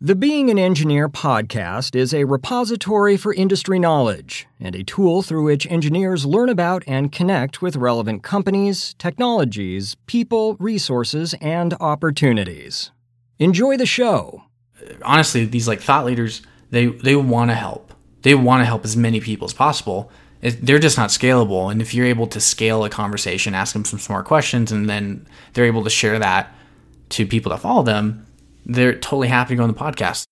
The Being an Engineer podcast is a repository for industry knowledge and a tool through which engineers learn about and connect with relevant companies, technologies, people, resources, and opportunities. Enjoy the show. honestly, these like thought leaders, they they want to help. They want to help as many people as possible. It, they're just not scalable. And if you're able to scale a conversation, ask them some smart questions, and then they're able to share that to people that follow them, they're totally happy to go on the podcast.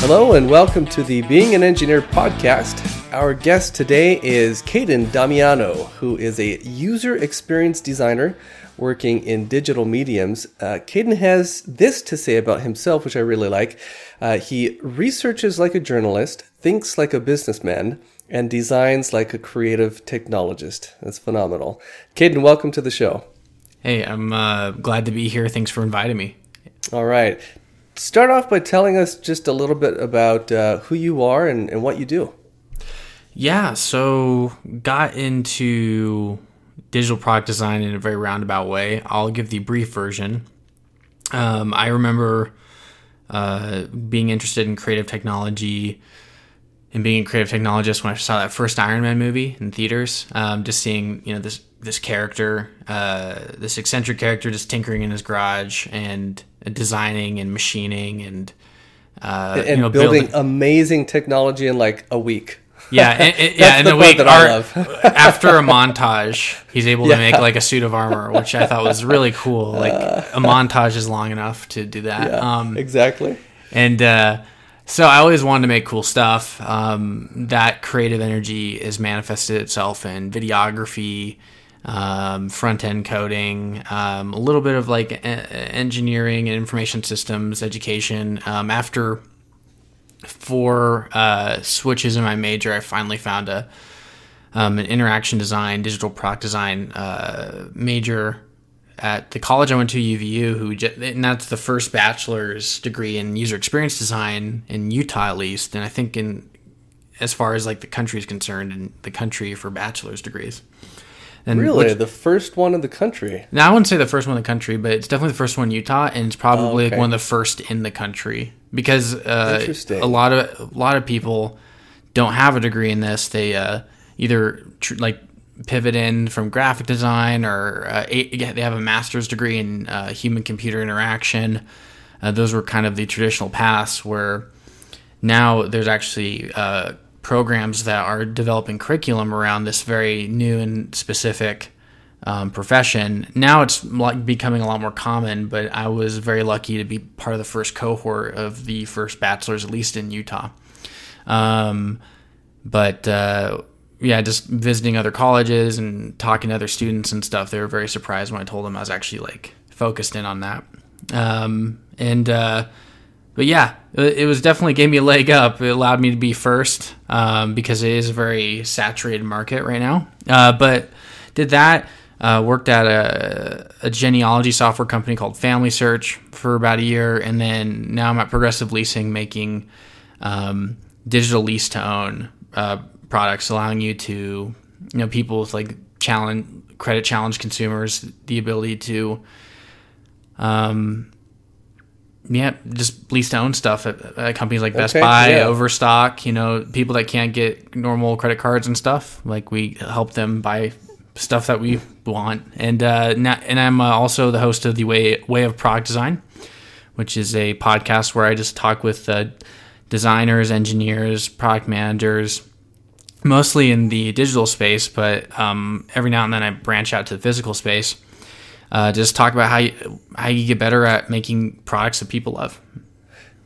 Hello and welcome to the Being an Engineer podcast. Our guest today is Caden Damiano, who is a user experience designer working in digital mediums. Uh, Caden has this to say about himself, which I really like. Uh, he researches like a journalist, thinks like a businessman, and designs like a creative technologist. That's phenomenal. Caden, welcome to the show. Hey, I'm uh, glad to be here. Thanks for inviting me. All right. Start off by telling us just a little bit about uh, who you are and, and what you do. Yeah, so got into digital product design in a very roundabout way. I'll give the brief version. Um, I remember uh, being interested in creative technology and being a creative technologist when I saw that first Iron Man movie in theaters. Um, just seeing you know this this character, uh, this eccentric character, just tinkering in his garage and designing and machining and uh, and you know, building, amazing technology in like a week. Yeah, and, and, yeah, in the the week that I love. after a montage, he's able Yeah. to make like a suit of armor, which I thought was really cool. Like a montage is long enough to do that. Yeah, Um, exactly. and uh, so I always wanted to make cool stuff. Um, that creative energy has manifested itself in videography, um, front end coding, um, a little bit of like e- engineering and information systems education. Um, after four uh, switches in my major, I finally found a um, an interaction design, digital product design uh, major at the college I went to, UVU, who ju- and that's the first bachelor's degree in user experience design in Utah, at least, and I think in as far as like the country is concerned, in the country for bachelor's degrees. And Really, which- the first one in the country. now, I wouldn't say the first one in the country, but it's definitely the first one in Utah, and it's probably Oh, okay. one of the first in the country because uh, a lot of a lot of people don't have a degree in this. They uh, either tr- like pivot in from graphic design, or uh, a- they have a master's degree in uh, human computer interaction. Uh, those were kind of the traditional paths where now there's actually uh, programs that are developing curriculum around this very new and specific um, profession. Now it's like becoming a lot more common, but I was very lucky to be part of the first cohort of the first bachelor's, at least in Utah. Um, but uh, yeah, just visiting other colleges and talking to other students and stuff, they were very surprised when I told them I was actually like focused in on that. Um, and uh, but yeah, it was definitely gave me a leg up. It allowed me to be first um, because it is a very saturated market right now. Uh, but did that. Uh, worked at a, a genealogy software company called Family Search for about a year, and then now I'm at Progressive Leasing making um, digital lease to own uh, products, allowing you to, you know, people with like challenge credit challenge consumers the ability to, um, yeah, just lease to own stuff at, at companies like Best Okay, Buy, yeah. Overstock. You know, people that can't get normal credit cards and stuff. Like we help them buy stuff that we want. And uh, na- and I'm uh, also the host of the Way Way of Product Design, which is a podcast where I just talk with uh, designers, engineers, product managers, mostly in the digital space, but um, every now and then I branch out to the physical space. Uh, just talk about how you, how you get better at making products that people love.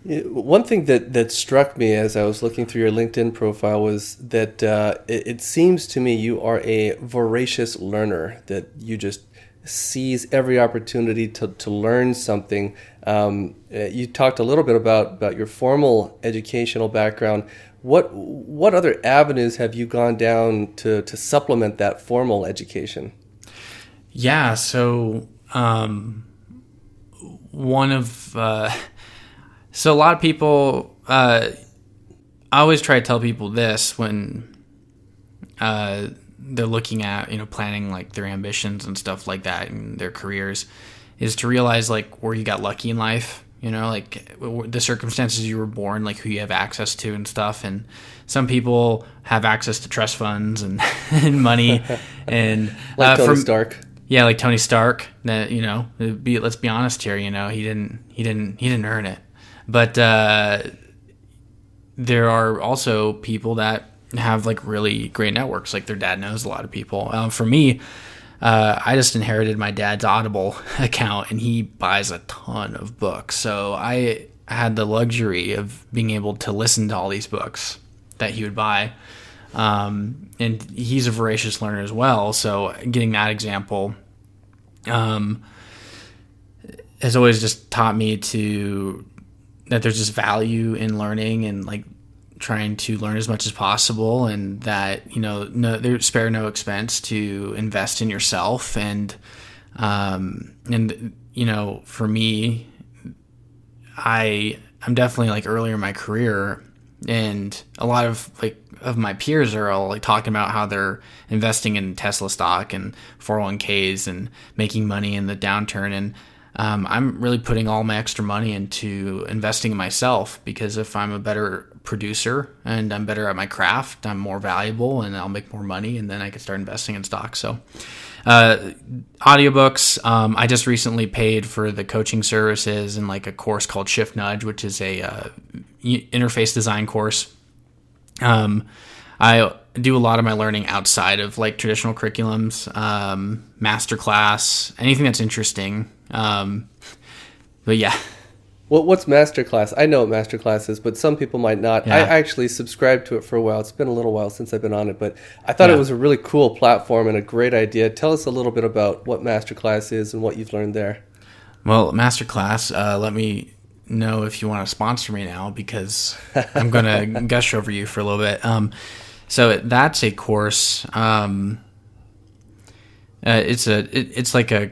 One thing that, that struck me as I was looking through your LinkedIn profile was that uh, it, it seems to me you are a voracious learner, that you just seize every opportunity to, to learn something. Um, uh, you talked a little bit about, about your formal educational background. What, what other avenues have you gone down to, to supplement that formal education? Yeah, so um, one of uh, so a lot of people uh, I always try to tell people this when uh, they're looking at you know planning like their ambitions and stuff like that and their careers is to realize like where you got lucky in life you know like the circumstances you were born like who you have access to and stuff and some people have access to trust funds and, and money and like uh, Tony from- Stark. Yeah like tony stark that you know be, let's be honest here you know he didn't he didn't he didn't earn it. But uh there are also people that have like really great networks like their dad knows a lot of people. Um, for me uh, i just inherited my dad's audible account and he buys a ton of books. So i had the luxury of being able to listen to all these books that he would buy um, and he's a voracious learner as well. So getting that example um, has always just taught me to that there's just value in learning and like trying to learn as much as possible and that you know no there's spare no expense to invest in yourself. And um and you know for me i i'm definitely like earlier in my career and a lot of like of my peers are all like talking about how they're investing in tesla stock and 401ks and making money in the downturn and um, I'm really putting all my extra money into investing in myself because if I'm a better producer and I'm better at my craft, I'm more valuable and I'll make more money and then I can start investing in stocks. So, uh, audiobooks, um, I just recently paid for the coaching services and like a course called Shift Nudge, which is a uh, interface design course. Um, I do a lot of my learning outside of like traditional curriculums, um, masterclass, anything that's interesting. Um, but yeah. What, what's masterclass? I know what masterclass is, but some people might not. Yeah. I actually subscribed to it for a while. It's been a little while since I've been on it, but I thought Yeah. it was a really cool platform and a great idea. Tell us a little bit about what masterclass is and what you've learned there. Well, masterclass, uh, let me know if you want to sponsor me now because I'm going to gush over you for a little bit. Um, so that's a course. Um, uh, it's a it, it's like a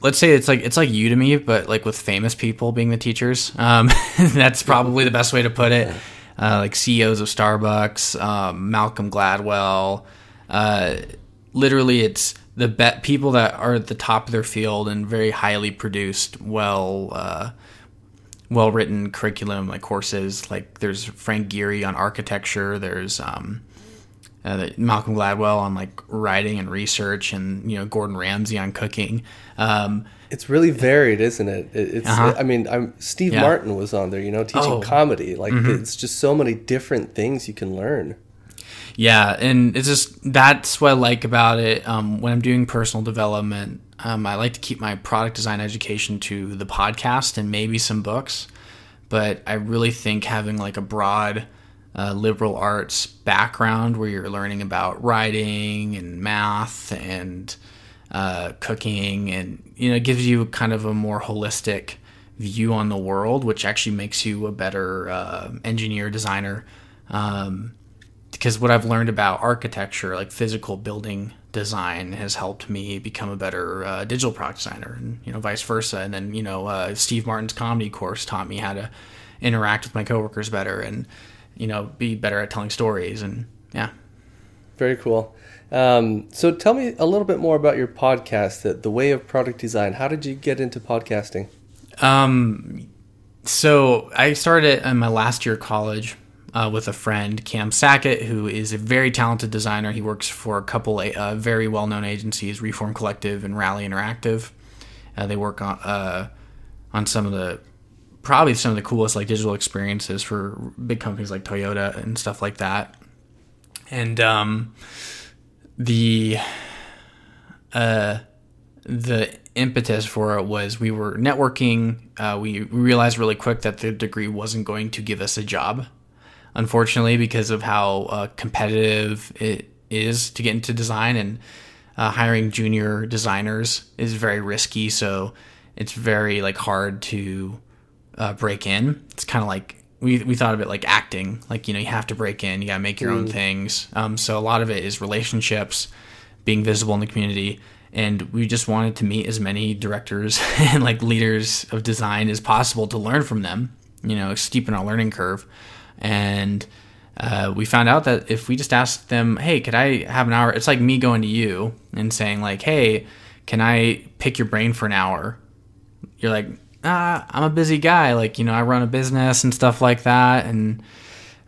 let's say it's like it's like Udemy, but like with famous people being the teachers. Um, that's probably the best way to put it. Uh, like CEOs of Starbucks, um, Malcolm Gladwell. Uh, literally, it's the bet people that are at the top of their field and very highly produced, well. Well written curriculum like courses like there's Frank Gehry on architecture there's um, uh, Malcolm Gladwell on like writing and research and you know Gordon Ramsay on cooking um, It's really varied, isn't it? It- It's. Uh-huh. I mean, I'm, Steve Yeah. Martin was on there. You know, teaching Oh. comedy. Like it's just so many different things you can learn. Yeah, and it's just that's what I like about it. Um, when I'm doing personal development, um, I like to keep my product design education to the podcast and maybe some books. But I really think having like a broad uh, liberal arts background where you're learning about writing and math and uh, cooking and you know gives you kind of a more holistic view on the world, which actually makes you a better uh, engineer designer. Um, because what I've learned about architecture, like physical building design, has helped me become a better uh, digital product designer, and you know, vice versa. And then you know, uh, Steve Martin's comedy course taught me how to interact with my coworkers better, and you know, be better at telling stories. And yeah, Very cool. Um, so tell me a little bit more about your podcast, the, the Way of Product Design. How did you get into podcasting? Um, so I started in my last year of college uh, with a friend, Cam Sackett, who is a very talented designer. He works for a couple uh, very well-known agencies, Reform Collective and Rally Interactive. Uh, they work on uh, on some of the probably some of the coolest like digital experiences for big companies like Toyota and stuff like that. And um, the uh, the impetus for it was we were networking. Uh, we realized really quick that the degree wasn't going to give us a job, unfortunately, because of how uh, competitive it is to get into design and uh, hiring junior designers is very risky. So it's very like hard to uh, break in. It's kind of like we, we thought of it like acting, like you know you have to break in, you gotta make your own things. Um, so a lot of it is relationships, being visible in the community, and we just wanted to meet as many directors and like leaders of design as possible to learn from them. You know, steepen our learning curve. And uh, we found out that if we just asked them, "Hey, could I have an hour?" It's like me going to you and saying, "Like, hey, can I pick your brain for an hour?" You're like, "Ah, I'm a busy guy. Like, you know, I run a business and stuff like that, and."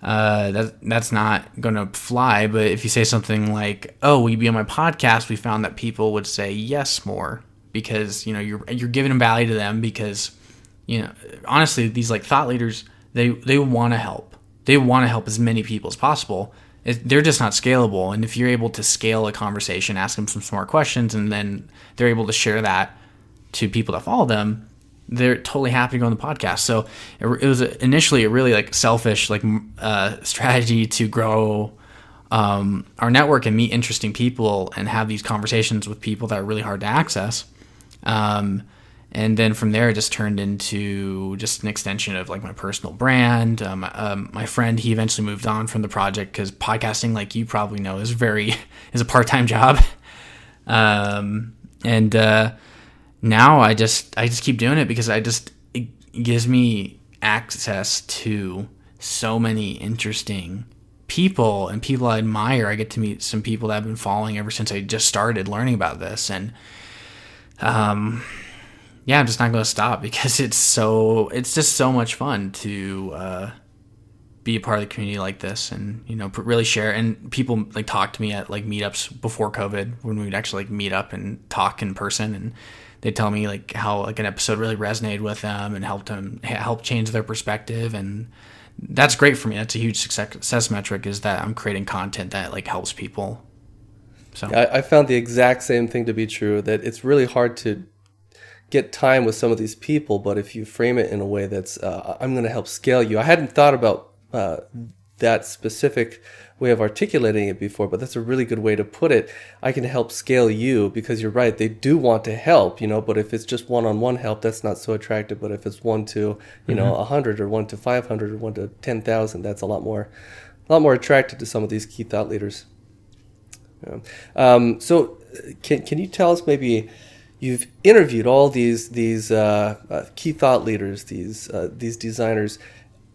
uh, that that's not gonna fly. But if you say something like, "Oh, will you be on my podcast?" We found that people would say yes more because you know you're you're giving value to them because you know honestly these like thought leaders they they want to help they want to help as many people as possible. It, they're just not scalable, and if you're able to scale a conversation, ask them some smart questions, and then they're able to share that to people that follow them, they're totally happy to go on the podcast. So it, it was initially a really like selfish like uh, strategy to grow um, our network and meet interesting people and have these conversations with people that are really hard to access. Um, and then from there, it just turned into just an extension of like my personal brand. Um, um, my friend, he eventually moved on from the project because podcasting, like you probably know, is very is a part time job. Um, and uh, now I just I just keep doing it because I just it gives me access to so many interesting people and people I admire. I get to meet some people that I've been following ever since I just started learning about this and um yeah, I'm just not going to stop because it's so it's just so much fun to uh be a part of the community like this and you know really share. And people like talk to me at like meetups before covid when we'd actually like meet up and talk in person. And they tell me like how like an episode really resonated with them and helped them help change their perspective. And that's great for me. That's a huge success metric is that i'm creating content that like helps people. So. I, I found the exact same thing to be true that it's really hard to get time with some of these people but if you frame it in a way that's uh, i'm going to help scale you i hadn't thought about uh, that specific way of articulating it before, but that's a really good way to put it. I can help scale you because you're right. They do want to help, you know, but if it's just one on one help, that's not so attractive. But if it's one to, you mm-hmm. know, a hundred or one to 500 or one to 10,000, that's a lot more, a lot more attractive to some of these key thought leaders. Yeah. Um, so can, can you tell us maybe, you've interviewed all these, these uh, uh, key thought leaders, these, uh, these designers,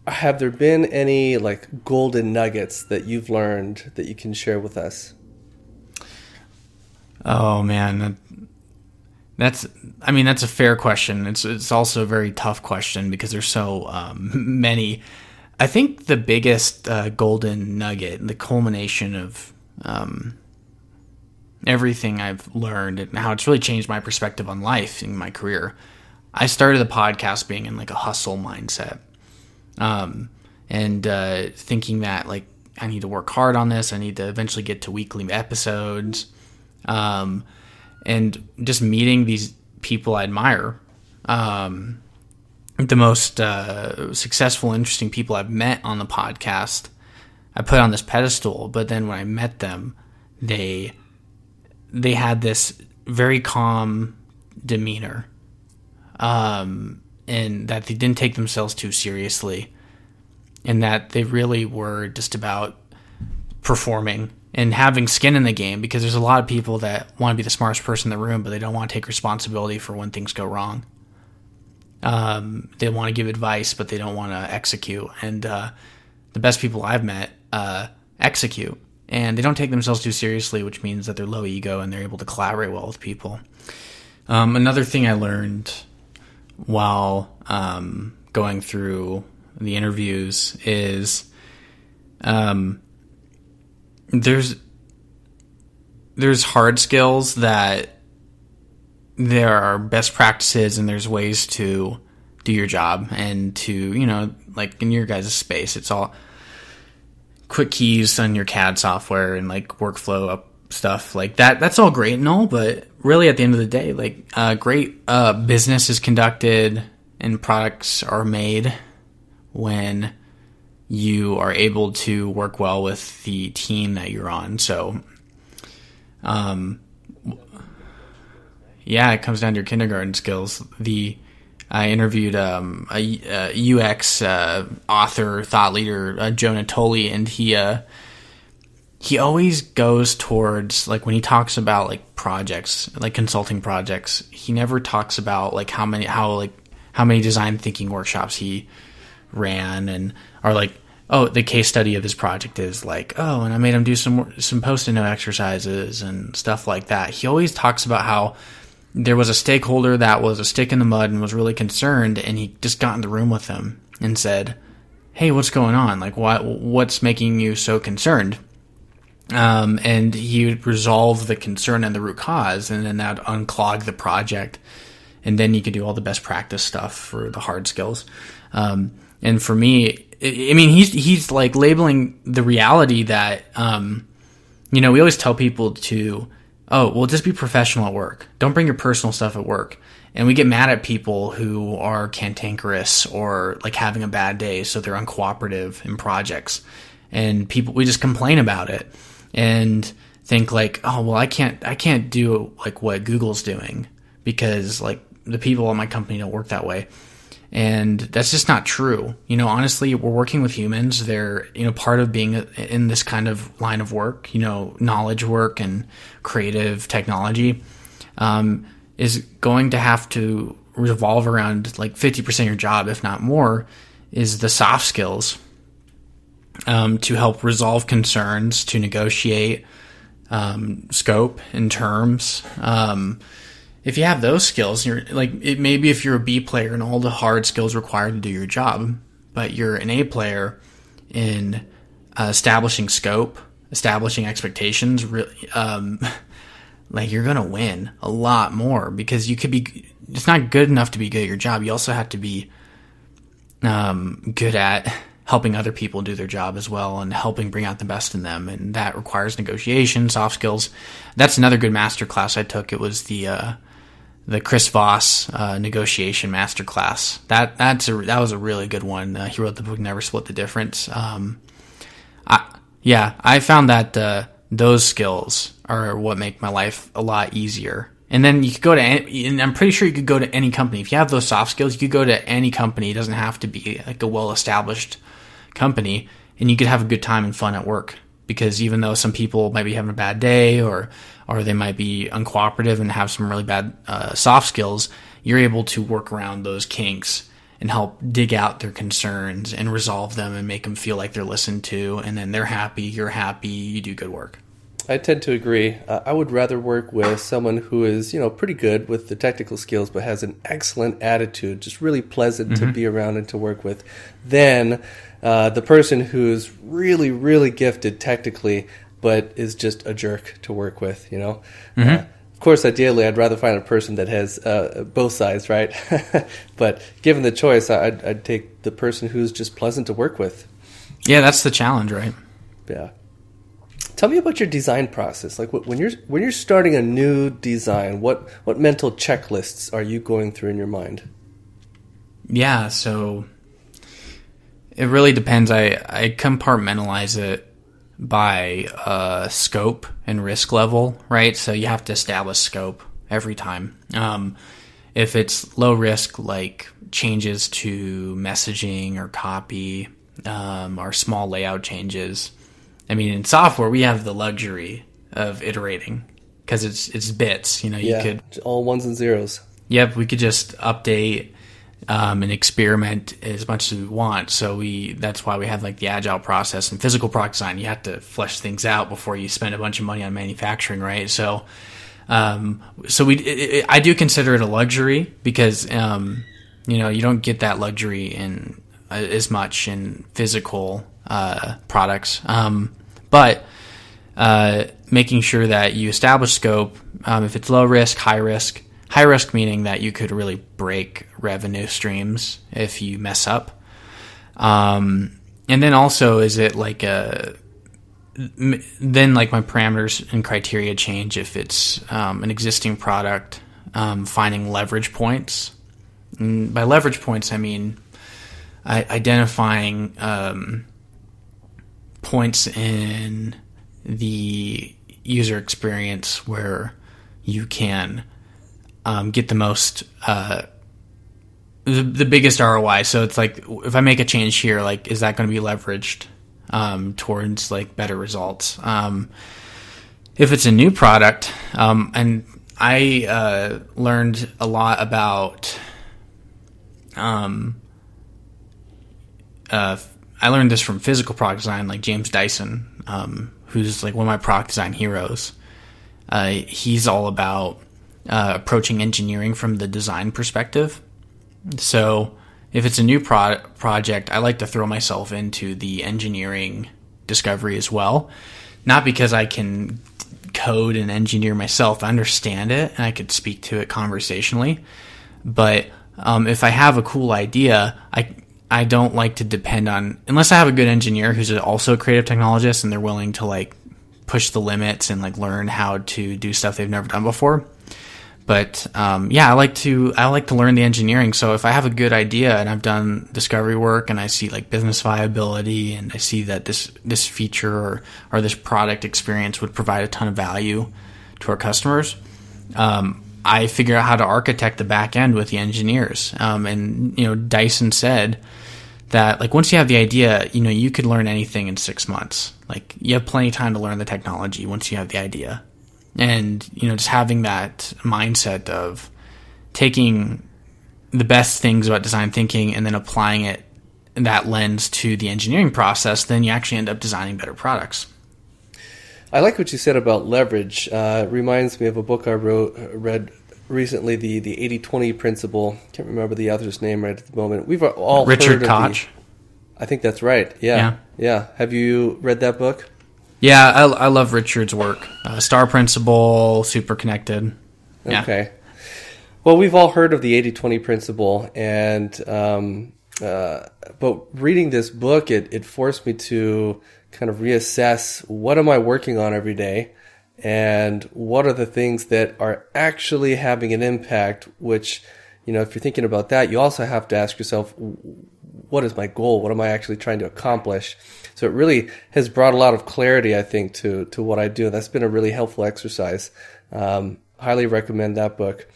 have there been any like golden nuggets that you've learned that you can share with us? Oh man, that, that's I mean that's a fair question. It's it's also a very tough question because there's so um, many. I think the biggest uh, golden nugget, the culmination of um, everything I've learned and how it's really changed my perspective on life in my career. I started the podcast being in like a hustle mindset um, and uh, thinking that like I need to work hard on this. I need to eventually get to weekly episodes, um, and just meeting these people I admire. Um, the most uh, successful, interesting people I've met on the podcast, I put on this pedestal. But then when I met them, they they had this very calm demeanor. Um, and that they didn't take themselves too seriously and that they really were just about performing and having skin in the game because there's a lot of people that want to be the smartest person in the room but they don't want to take responsibility for when things go wrong um, they want to give advice but they don't want to execute and uh, the best people i've met uh, execute and they don't take themselves too seriously which means that they're low ego and they're able to collaborate well with people. Um, another thing i learned while um, going through the interviews is um, there's there's hard skills that there are best practices and there's ways to do your job and to you know like in your guys' space it's all quick keys on your CAD software and like workflow up stuff. Like that that's all great and all but really at the end of the day like uh, great uh, business is conducted and products are made when you are able to work well with the team that you're on. So um yeah it comes down to your kindergarten skills. The I interviewed um, a, a, UX uh, author, thought leader, uh, Joe and he uh, he always goes towards like when he talks about like projects like consulting projects he never talks about like how many how like how many design thinking workshops he ran and are like oh, the case study of his project is like, oh, and I made him do some some post-it note exercises and stuff like that. He always talks about how there was a stakeholder that was a stick in the mud and was really concerned, and he just got in the room with him and said, "Hey, what's going on? Like, what what's making you so concerned?" Um, and he would resolve the concern and the root cause, and then that unclog the project, and then you could do all the best practice stuff for the hard skills. Um, and for me, I mean, he's he's like labeling the reality that, um, you know, we always tell people to, oh, well, just be professional at work. Don't bring your personal stuff at work. And we get mad at people who are cantankerous or like having a bad day, so they're uncooperative in projects. And people, we just complain about it and think like, oh well, I can't I can't do like what Google's doing because like the people at my company don't work that way. And that's just not true. You know, honestly, we're working with humans. They're, you know, part of being in this kind of line of work, you know, knowledge work and creative technology, um, is going to have to revolve around like 50% of your job, if not more, is the soft skills um, to help resolve concerns, to negotiate um, scope and terms. Um, if you have those skills, you're like it, maybe if you're a B player and all the hard skills required to do your job, but you're an A player in uh, establishing scope, establishing expectations. Really, um, like you're gonna win a lot more because you could be. It's not good enough to be good at your job. You also have to be um, good at helping other people do their job as well and helping bring out the best in them. And that requires negotiation, soft skills. That's another good master class I took. It was the, uh, the Chris Voss uh, negotiation masterclass. That that's a, that was a really good one. Uh, he wrote the book Never Split the Difference. Um, I, yeah, I found that uh, those skills are what make my life a lot easier. And then you could go to, any, and I'm pretty sure you could go to any company if you have those soft skills. You could go to any company. It doesn't have to be like a well established company and you could have a good time and fun at work because even though some people might be having a bad day or or they might be uncooperative and have some really bad uh, soft skills you're able to work around those kinks and help dig out their concerns and resolve them and make them feel like they're listened to and then they're happy you're happy you do good work I tend to agree. Uh, I would rather work with someone who is, you know, pretty good with the technical skills, but has an excellent attitude, just really pleasant mm-hmm. to be around and to work with, than uh, the person who's really, really gifted technically, but is just a jerk to work with. You know. Mm-hmm. Uh, of course, ideally, I'd rather find a person that has uh, both sides, right? but given the choice, I'd, I'd take the person who's just pleasant to work with. Yeah, that's the challenge, right? Yeah. Tell me about your design process. Like when you're when you're starting a new design, what what mental checklists are you going through in your mind? Yeah, so it really depends. I I compartmentalize it by uh, scope and risk level, right? So you have to establish scope every time. Um, if it's low risk, like changes to messaging or copy, um, or small layout changes, I mean, in software, we have the luxury of iterating because it's it's bits. You know, you yeah, could all ones and zeros. Yep, we could just update um, and experiment as much as we want. So we that's why we have like the agile process and physical product design. You have to flesh things out before you spend a bunch of money on manufacturing, right? So, um, so we it, it, I do consider it a luxury because um, you know you don't get that luxury in uh, as much in physical uh, products. Um, but uh, making sure that you establish scope. Um, if it's low risk, high risk, high risk meaning that you could really break revenue streams if you mess up. Um, and then also, is it like a then like my parameters and criteria change if it's um, an existing product, um, finding leverage points. And by leverage points, I mean identifying um, points in the user experience where you can um, get the most uh, the, the biggest ROI. So it's like if I make a change here, like is that going to be leveraged um, towards like better results? Um, if it's a new product, um, and I uh, learned a lot about um, uh, I learned this from physical product design, like James Dyson, um, who's like one of my product design heroes. Uh, he's all about uh, approaching engineering from the design perspective. So if it's a new pro- project, I like to throw myself into the engineering discovery as well. Not because I can code and engineer myself, I understand it and I could speak to it conversationally. But um, if I have a cool idea, I I don't like to depend on unless I have a good engineer who's also a creative technologist and they're willing to like push the limits and like learn how to do stuff they've never done before. But um, yeah, I like to I like to learn the engineering. So if I have a good idea and I've done discovery work and I see like business viability and I see that this this feature or or this product experience would provide a ton of value to our customers, um, I figure out how to architect the back end with the engineers. Um, and you know, Dyson said that like once you have the idea, you know, you could learn anything in six months. Like you have plenty of time to learn the technology once you have the idea and you know just having that mindset of taking the best things about design thinking and then applying it that lens to the engineering process then you actually end up designing better products. I like what you said about leverage. Uh, it reminds me of a book i wrote read recently the the 80-20 principle. Can't remember the author's name right at the moment. We've all richard koch the, i think that's right. Yeah, yeah. Yeah. Have you read that book yeah, I, I love Richard's work. Uh, Star Principle, Super Connected. Yeah. Okay. Well, we've all heard of the 80 20 principle, and um, uh, but reading this book, it, it forced me to kind of reassess what am I working on every day, and what are the things that are actually having an impact. Which, you know, if you're thinking about that, you also have to ask yourself, what is my goal? What am I actually trying to accomplish? So it really has brought a lot of clarity, I think, to to what I do. That's been a really helpful exercise. Um, highly recommend that book.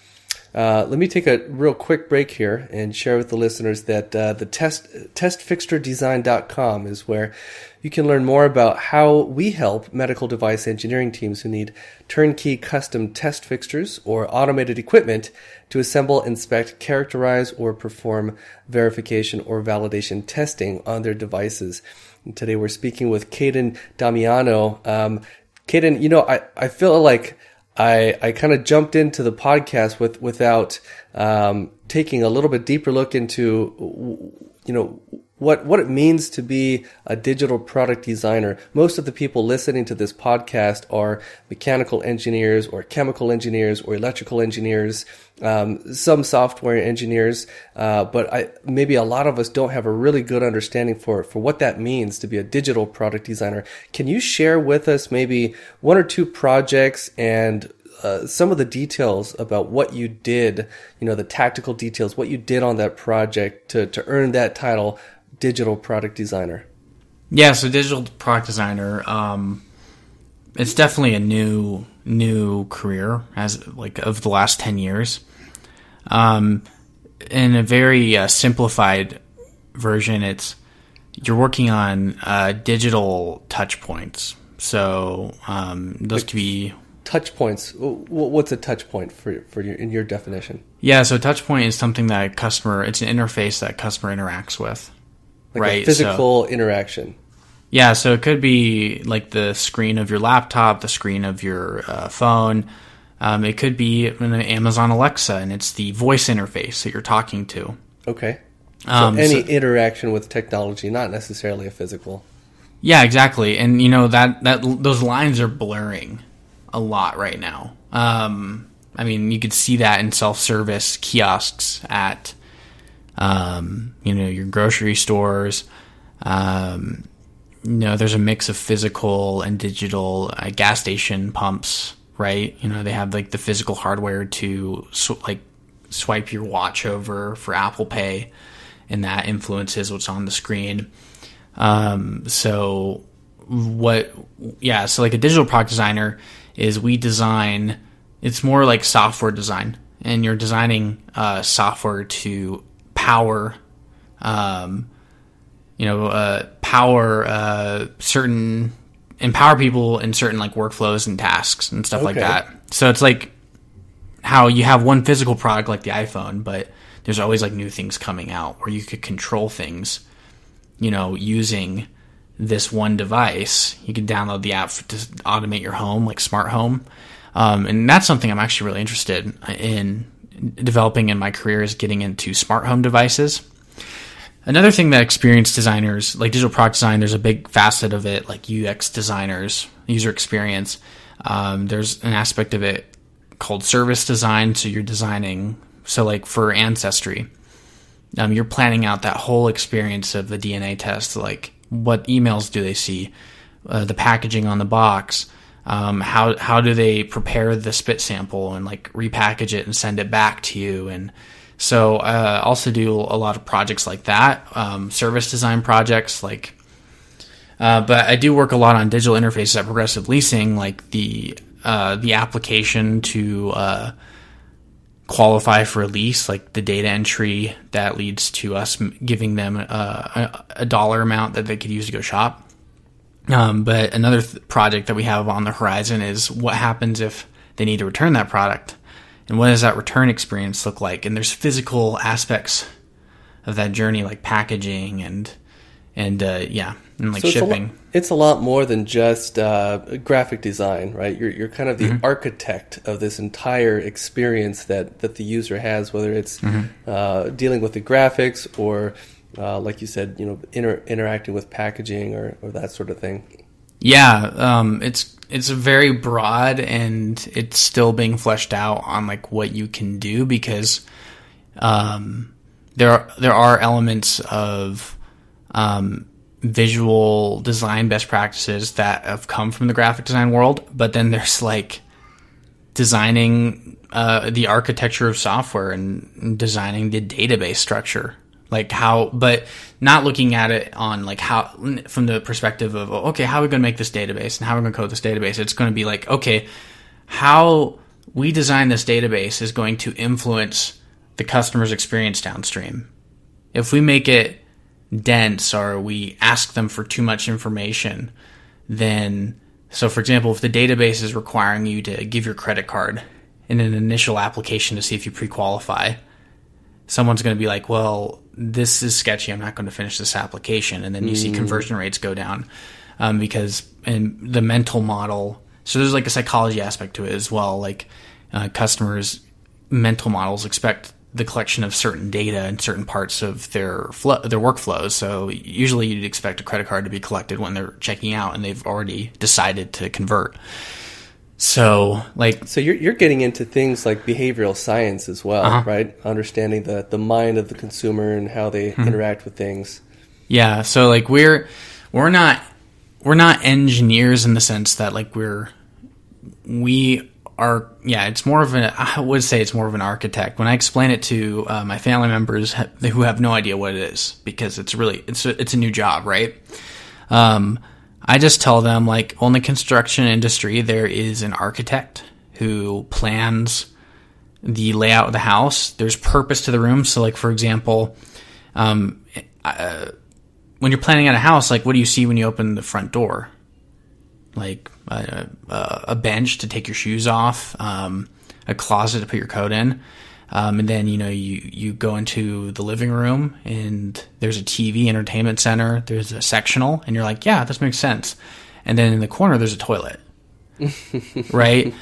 Uh, let me take a real quick break here and share with the listeners that uh, the test testfixturedesign.com is where you can learn more about how we help medical device engineering teams who need turnkey custom test fixtures or automated equipment to assemble, inspect, characterize, or perform verification or validation testing on their devices. And today we're speaking with Caden Damiano. Um, Caden, you know, I, I feel like I, I kind of jumped into the podcast with without um, taking a little bit deeper look into you know what what it means to be a digital product designer. Most of the people listening to this podcast are mechanical engineers or chemical engineers or electrical engineers, um, some software engineers, uh, but I, maybe a lot of us don't have a really good understanding for for what that means to be a digital product designer. Can you share with us maybe one or two projects and uh, some of the details about what you did, you know, the tactical details, what you did on that project to, to earn that title digital product designer? Yeah, so digital product designer, um, it's definitely a new new career as like of the last ten years. Um, in a very uh, simplified version, it's you're working on uh, digital touch points. So um, those like could be touch points. What's a touch point for for your, in your definition? Yeah, so touch point is something that a customer. It's an interface that customer interacts with like right, physical so, interaction. Yeah, so it could be like the screen of your laptop, the screen of your uh, phone. Um, it could be an Amazon Alexa, and it's the voice interface that you're talking to. Okay. So um, any so, interaction with technology, not necessarily a physical. Yeah, exactly, and you know that that those lines are blurring a lot right now. Um, I mean, you could see that in self-service kiosks at um, you know, your grocery stores. Um, you know, there's a mix of physical and digital uh, gas station pumps, right? You know, they have like the physical hardware to sw- like swipe your watch over for Apple Pay, and that influences what's on the screen. Um, so what? Yeah, so like a digital product designer is we design. It's more like software design, and you're designing uh, software to power, um, you know, uh, power uh, certain empower people in certain like workflows and tasks and stuff okay. like that. So it's like how you have one physical product like the iPhone, but there's always like new things coming out where you could control things you know, using this one device. You can download the app to automate your home, like smart home. Um, and that's something I'm actually really interested in developing in my career is getting into smart home devices. Another thing that experienced designers, like digital product design, there's a big facet of it, like UX designers, user experience. Um, there's an aspect of it called service design. So you're designing, so like for Ancestry, um, you're planning out that whole experience of the DNA test, like what emails do they see, uh, the packaging on the box, um, how how do they prepare the spit sample and like repackage it and send it back to you and so uh, also do a lot of projects like that, um, service design projects like. Uh, but I do work a lot on digital interfaces at Progressive Leasing, like the uh, the application to uh, qualify for a lease, like the data entry that leads to us giving them a, a, a dollar amount that they could use to go shop. Um, but another th- project that we have on the horizon is what happens if they need to return that product, and what does that return experience look like? And there's physical aspects of that journey, like packaging and and uh, yeah, and like so shipping. It's a, lo- it's a, lot more than just uh, graphic design, right? You're you're kind of the mm-hmm. architect of this entire experience that that the user has, whether it's mm-hmm. uh, dealing with the graphics or, uh, like you said, you know, inter- interacting with packaging or, or that sort of thing. Yeah, um, it's it's very broad and it's still being fleshed out on like what you can do because um, there are, there are elements of um, visual design best practices that have come from the graphic design world, but then there's like designing uh, the architecture of software and designing the database structure like how but not looking at it on like how from the perspective of oh, okay how are we going to make this database and how are we going to code this database? It's going to be like okay how we design this database is going to influence the customer's experience downstream. If we make it dense or we ask them for too much information, then so for example, if the database is requiring you to give your credit card in an initial application to see if you pre-qualify, someone's going to be like, "Well, this is sketchy. I'm not going to finish this application," and then you mm. see conversion rates go down um, because in the mental model. So there's like a psychology aspect to it as well. Like uh, customers' mental models expect the collection of certain data in certain parts of their flow, their workflows. So usually you'd expect a credit card to be collected when they're checking out and they've already decided to convert. So like so you're you're getting into things like behavioral science as well, uh-huh. right? Understanding the the mind of the consumer and how they mm-hmm. interact with things. Yeah, so like we're we're not we're not engineers in the sense that like we're we are yeah it's more of an i would say it's more of an architect when i explain it to uh, my family members who have no idea what it is because it's really it's a, it's a new job right um, i just tell them like on the construction industry there is an architect who plans the layout of the house. There's purpose to the room. So like for example um, uh, when you're planning out a house like what do you see when you open the front door? Like a, a bench to take your shoes off, um, a closet to put your coat in. Um, and then you know you you go into the living room and there's a TV entertainment center. There's a sectional, and you're like, yeah, this makes sense. And then in the corner there's a toilet, right?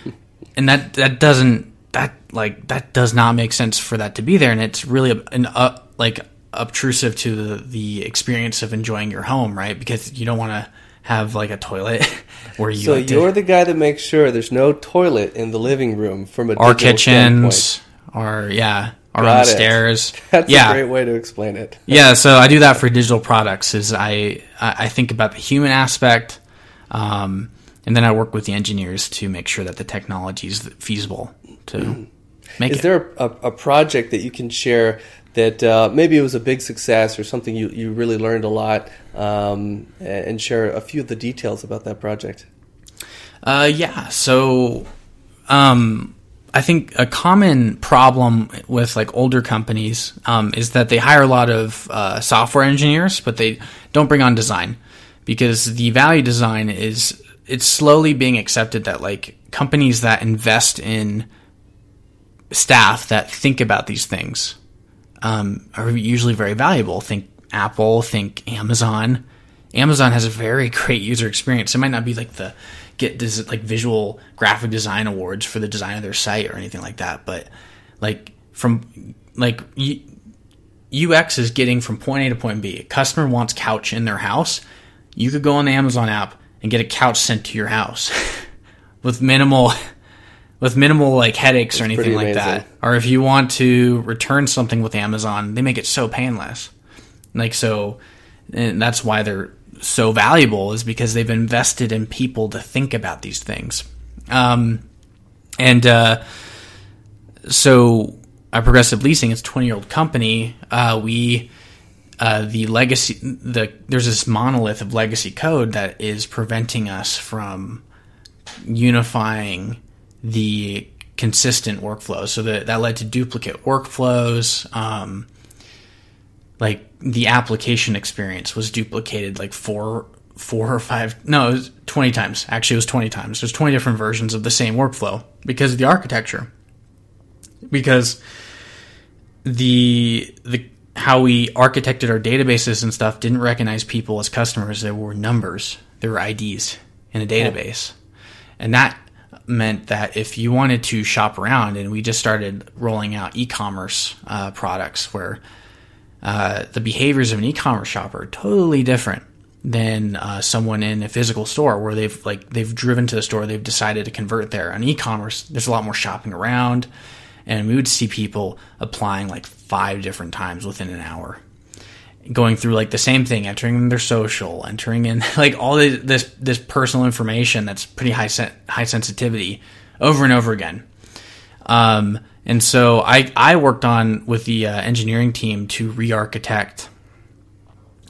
And that that doesn't that like that does not make sense for that to be there, and it's really an uh, like obtrusive to the the experience of enjoying your home, right? Because you don't want to have like a toilet where you. So you're to, the guy that makes sure there's no toilet in the living room from a our kitchens, or yeah, or on the stairs. That's yeah. a great way to explain it. yeah, so I do that for digital products. Is I I think about the human aspect, um, and then I work with the engineers to make sure that the technology is feasible to. Make is it. there a, a project that you can share that uh, maybe it was a big success or something you, you really learned a lot um, and share a few of the details about that project. Uh, yeah, so um, I think a common problem with like older companies um, is that they hire a lot of uh, software engineers, but they don't bring on design because the value design is it's slowly being accepted that like companies that invest in staff that think about these things um, are usually very valuable. Think Apple, think Amazon. Amazon has a very great user experience. It might not be like the get like visual graphic design awards for the design of their site or anything like that, but like from like UX is getting from point A to point B. A customer wants couch in their house. You could go on the Amazon app and get a couch sent to your house with minimal with minimal like headaches it's or anything like that. Or if you want to return something with Amazon, they make it so painless. Like so and that's why they're so valuable is because they've invested in people to think about these things. Um, and uh, so, our Progressive Leasing, it's a 20 year old company. Uh, we uh, the legacy the there's this monolith of legacy code that is preventing us from unifying the consistent workflows. So that that led to duplicate workflows. Um, like the application experience was duplicated like four four or five no it was 20 times. Actually it was 20 times. There's 20 different versions of the same workflow because of the architecture. Because the the how we architected our databases and stuff didn't recognize people as customers. There were numbers. There were ids in a database. And that meant that if you wanted to shop around and we just started rolling out e-commerce uh, products where uh, the behaviors of an e-commerce shopper are totally different than uh, someone in a physical store where they've like they've driven to the store they've decided to convert there. On e-commerce there's a lot more shopping around and we would see people applying like five different times within an hour. Going through like the same thing entering in their social entering in like all this this personal information that's pretty high sen- high sensitivity over and over again. Um, and so I, I worked on with the uh, engineering team to re-architect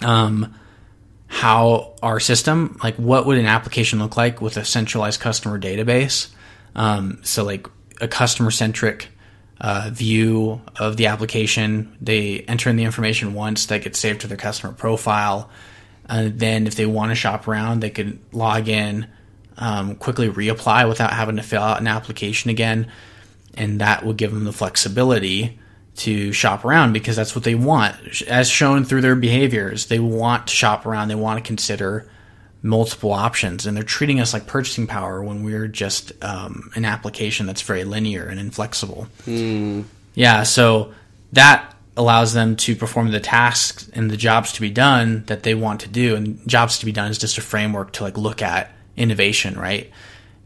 um, how our system, like what would an application look like with a centralized customer database. Um, so like a customer centric uh, view of the application. They enter in the information once that gets saved to their customer profile. And then if they want to shop around, they could log in, um, quickly reapply without having to fill out an application again and that will give them the flexibility to shop around because that's what they want. As shown through their behaviors they want to shop around. They want to consider multiple options. And they're treating us like purchasing power when we're just um, an application that's very linear and inflexible. Mm. yeah so that allows them to perform the tasks and the jobs to be done that they want to do. And jobs to be done is just a framework to like look at innovation right?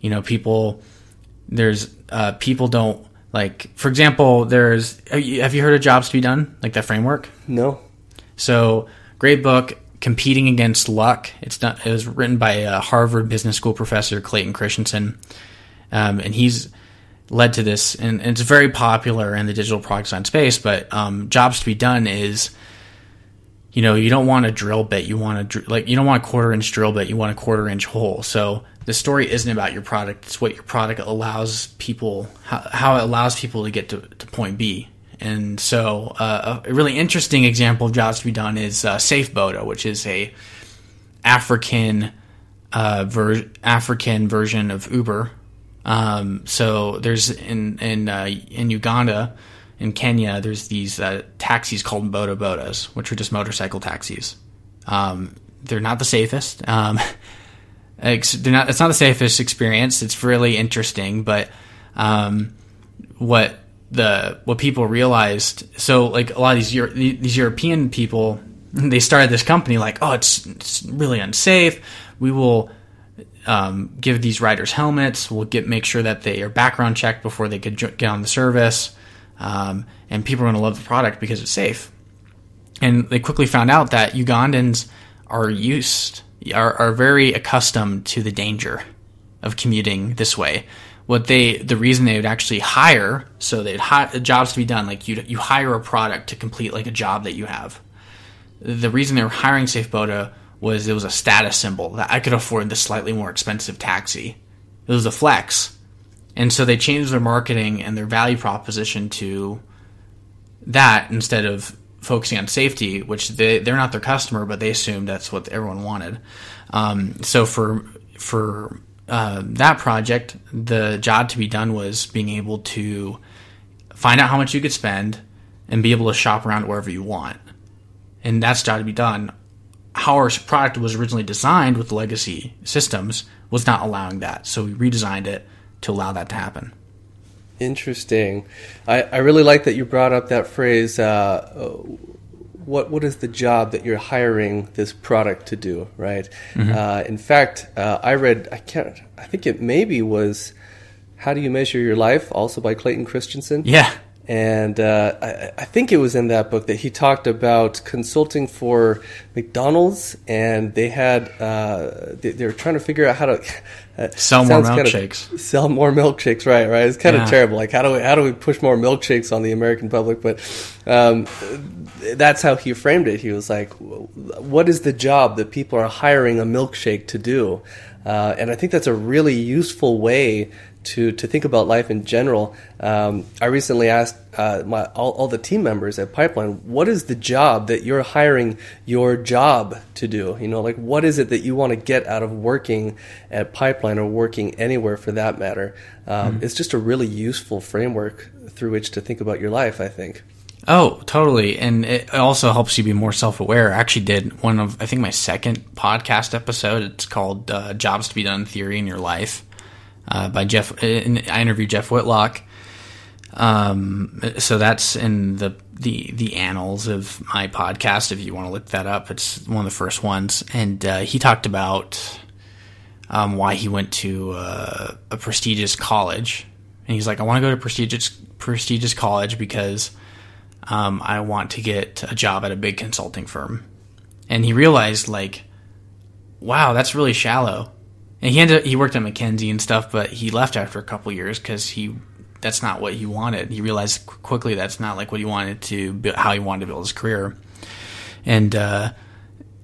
You know people there's uh, people don't like. For example, there's have you heard of Jobs to be Done? Like that framework? No. So great book, competing against luck. It's not. It was written by a Harvard Business School professor Clayton Christensen, um, and he's led to this, and, and, it's very popular in the digital product design space. But um, Jobs to be Done is you know, you don't want a drill bit. You want a like you don't want a quarter inch drill bit. You want a quarter inch hole. So the story isn't about your product. It's what your product allows people, how, how it allows people to get to, to point B. And so uh, a really interesting example of jobs to be done is uh, SafeBoda, which is a African uh, ver- African version of Uber. Um, so there's in in uh, in Uganda, in Kenya, there's these uh, taxis called boda bodas, which are just motorcycle taxis. Um, they're not the safest. Um, they're not. It's not the safest experience. It's really interesting, but um, what the what people realized. So like a lot of these Euro, these European people, they started this company like, oh, it's, it's really unsafe. We will um, give these riders helmets. We'll get make sure that they are background checked before they could get on the service, um, and people are going to love the product because it's safe. And they quickly found out that Ugandans are used are, are very accustomed to the danger of commuting this way. What they, the reason they would actually hire, so they'd hire jobs to be done, like you, you hire a product to complete like a job that you have. The reason they were hiring SafeBoda was it was a status symbol that I could afford the slightly more expensive taxi. It was a flex. And so they changed their marketing and their value proposition to that instead of focusing on safety, which they they're not their customer, but they assumed that's what everyone wanted. Um, so for for uh, that project, the job to be done was being able to find out how much you could spend and be able to shop around wherever you want. and that's got to be done. How our product was originally designed with legacy systems was not allowing that, so we redesigned it to allow that to happen. Interesting. I, I really like that you brought up that phrase. Uh, what what is the job that you're hiring this product to do? Right. Mm-hmm. Uh, in fact, uh, I read. I can't. I think it maybe was. How do you measure your life? Also by Clayton Christensen. Yeah. And uh, I, I, think it was in that book that he talked about consulting for McDonald's, and they had uh, they, they, were trying to figure out how to uh, sell more milkshakes. Kind of, sell more milkshakes, right? Right. It's kind yeah. of terrible. Like how do we how do we push more milkshakes on the American public? But um, that's how he framed it. He was like, "What is the job that people are hiring a milkshake to do?" Uh, and I think that's a really useful way to to think about life in general. Um, I recently asked uh, my all, all, the team members at Pipeline, what is the job that you're hiring your job to do? You know, like what is it that you want to get out of working at Pipeline or working anywhere for that matter? Um, mm-hmm. It's just a really useful framework through which to think about your life. I think. Oh, totally. And it also helps you be more self aware. I actually did one of, I think, my second podcast episode. It's called uh, Jobs to Be Done Theory in Your Life uh, by Jeff. I interviewed Jeff Whitlock. Um, so that's in the, the the annals of my podcast. If you want to look that up, it's one of the first ones. And uh, he talked about um, why he went to uh, a prestigious college, and he's like, I want to go to prestigious prestigious college because um, I want to get a job at a big consulting firm. And he realized, like, wow, that's really shallow and he ended up, he worked at McKinsey and stuff, but he left after a couple years because he that's not what he wanted. He realized quickly that's not like what he wanted to build, how he wanted to build his career, and uh,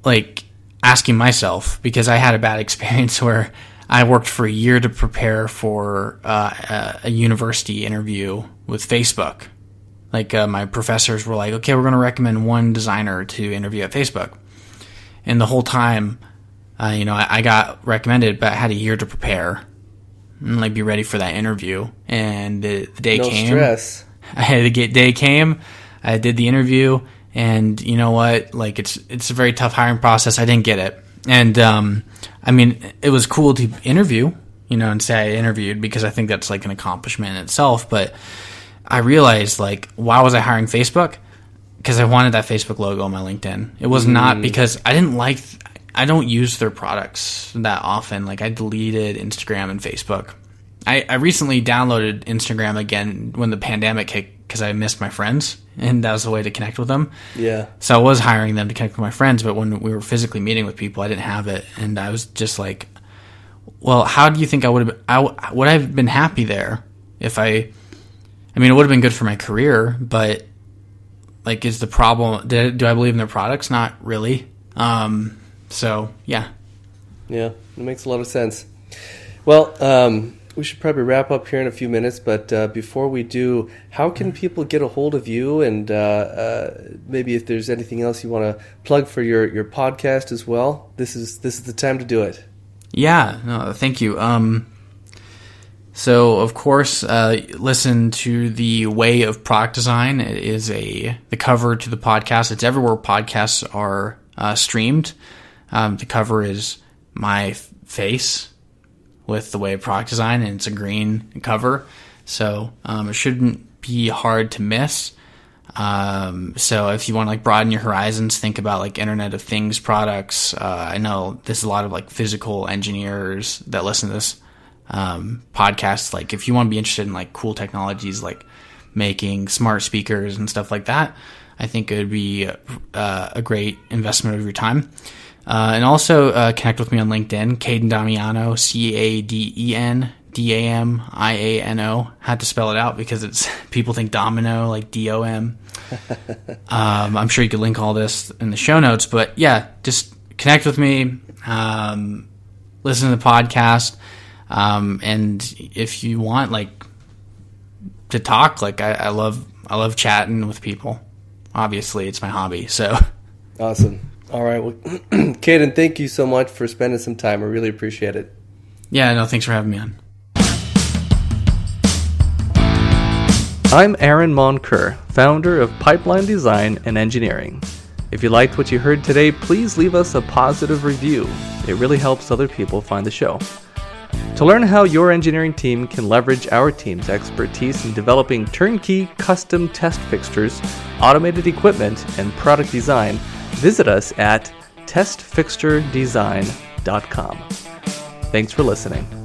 like asking myself because I had a bad experience where I worked for a year to prepare for uh, a, university interview with Facebook. Like uh, my professors were like, "Okay, we're going to recommend one designer to interview at Facebook," and the whole time uh, you know, I, I, got recommended, but I had a year to prepare and like be ready for that interview. And the, the day no came. Stress. I had to get day came. I did the interview, and you know what? Like it's it's a very tough hiring process. I didn't get it, and um, I mean, it was cool to interview, you know, and say I interviewed because I think that's like an accomplishment in itself. But I realized like, why was I hiring Facebook? Because I wanted that Facebook logo on my LinkedIn. It was mm. not because I didn't like I don't use their products that often. Like I deleted Instagram and Facebook. I, I recently downloaded Instagram again when the pandemic hit because I missed my friends and that was the way to connect with them. Yeah. So I was hiring them to connect with my friends, but when we were physically meeting with people, I didn't have it, and I was just like, "Well, how do you think I would have? I would I have been happy there if I? I mean, it would have been good for my career, but like, is the problem? Do, do I believe in their products? Not really. Um, so yeah, yeah, it makes a lot of sense. Well, um, we should probably wrap up here in a few minutes, but uh, before we do, how can people get a hold of you? And uh, uh, maybe if there's anything else you want to plug for your, your podcast as well, this is this is the time to do it. Yeah, no, thank you. Um, so of course, uh, listen to the Way of Product Design. It is a the cover to the podcast. It's everywhere podcasts are uh, streamed. Um, the cover is my face with the of product design, and it's a green cover, so um, it shouldn't be hard to miss. Um, so if you want to like broaden your horizons, think about like Internet of Things products. Uh, I know there's a lot of like physical engineers that listen to this um, podcast. Like if you want to be interested in like cool technologies like making smart speakers and stuff like that, I think it would be uh, a great investment of your time. Uh, and also uh, connect with me on LinkedIn, Caden Damiano, C A D E N D A M I A N O. Had to spell it out because it's people think domino like D O M. um, I'm sure you could link all this in the show notes, but yeah, just connect with me, um, listen to the podcast, um, and if you want like to talk, like I, I love I love chatting with people. Obviously, it's my hobby, so awesome. All right. Well, Caden, thank you so much for spending some time. I really appreciate it. Yeah, no, thanks for having me on. I'm Aaron Moncur, founder of Pipeline Design and Engineering. If you liked what you heard today, please leave us a positive review. It really helps other people find the show. To learn how your engineering team can leverage our team's expertise in developing turnkey custom test fixtures, automated equipment, and product design, visit us at testfixturedesign.com. Thanks for listening.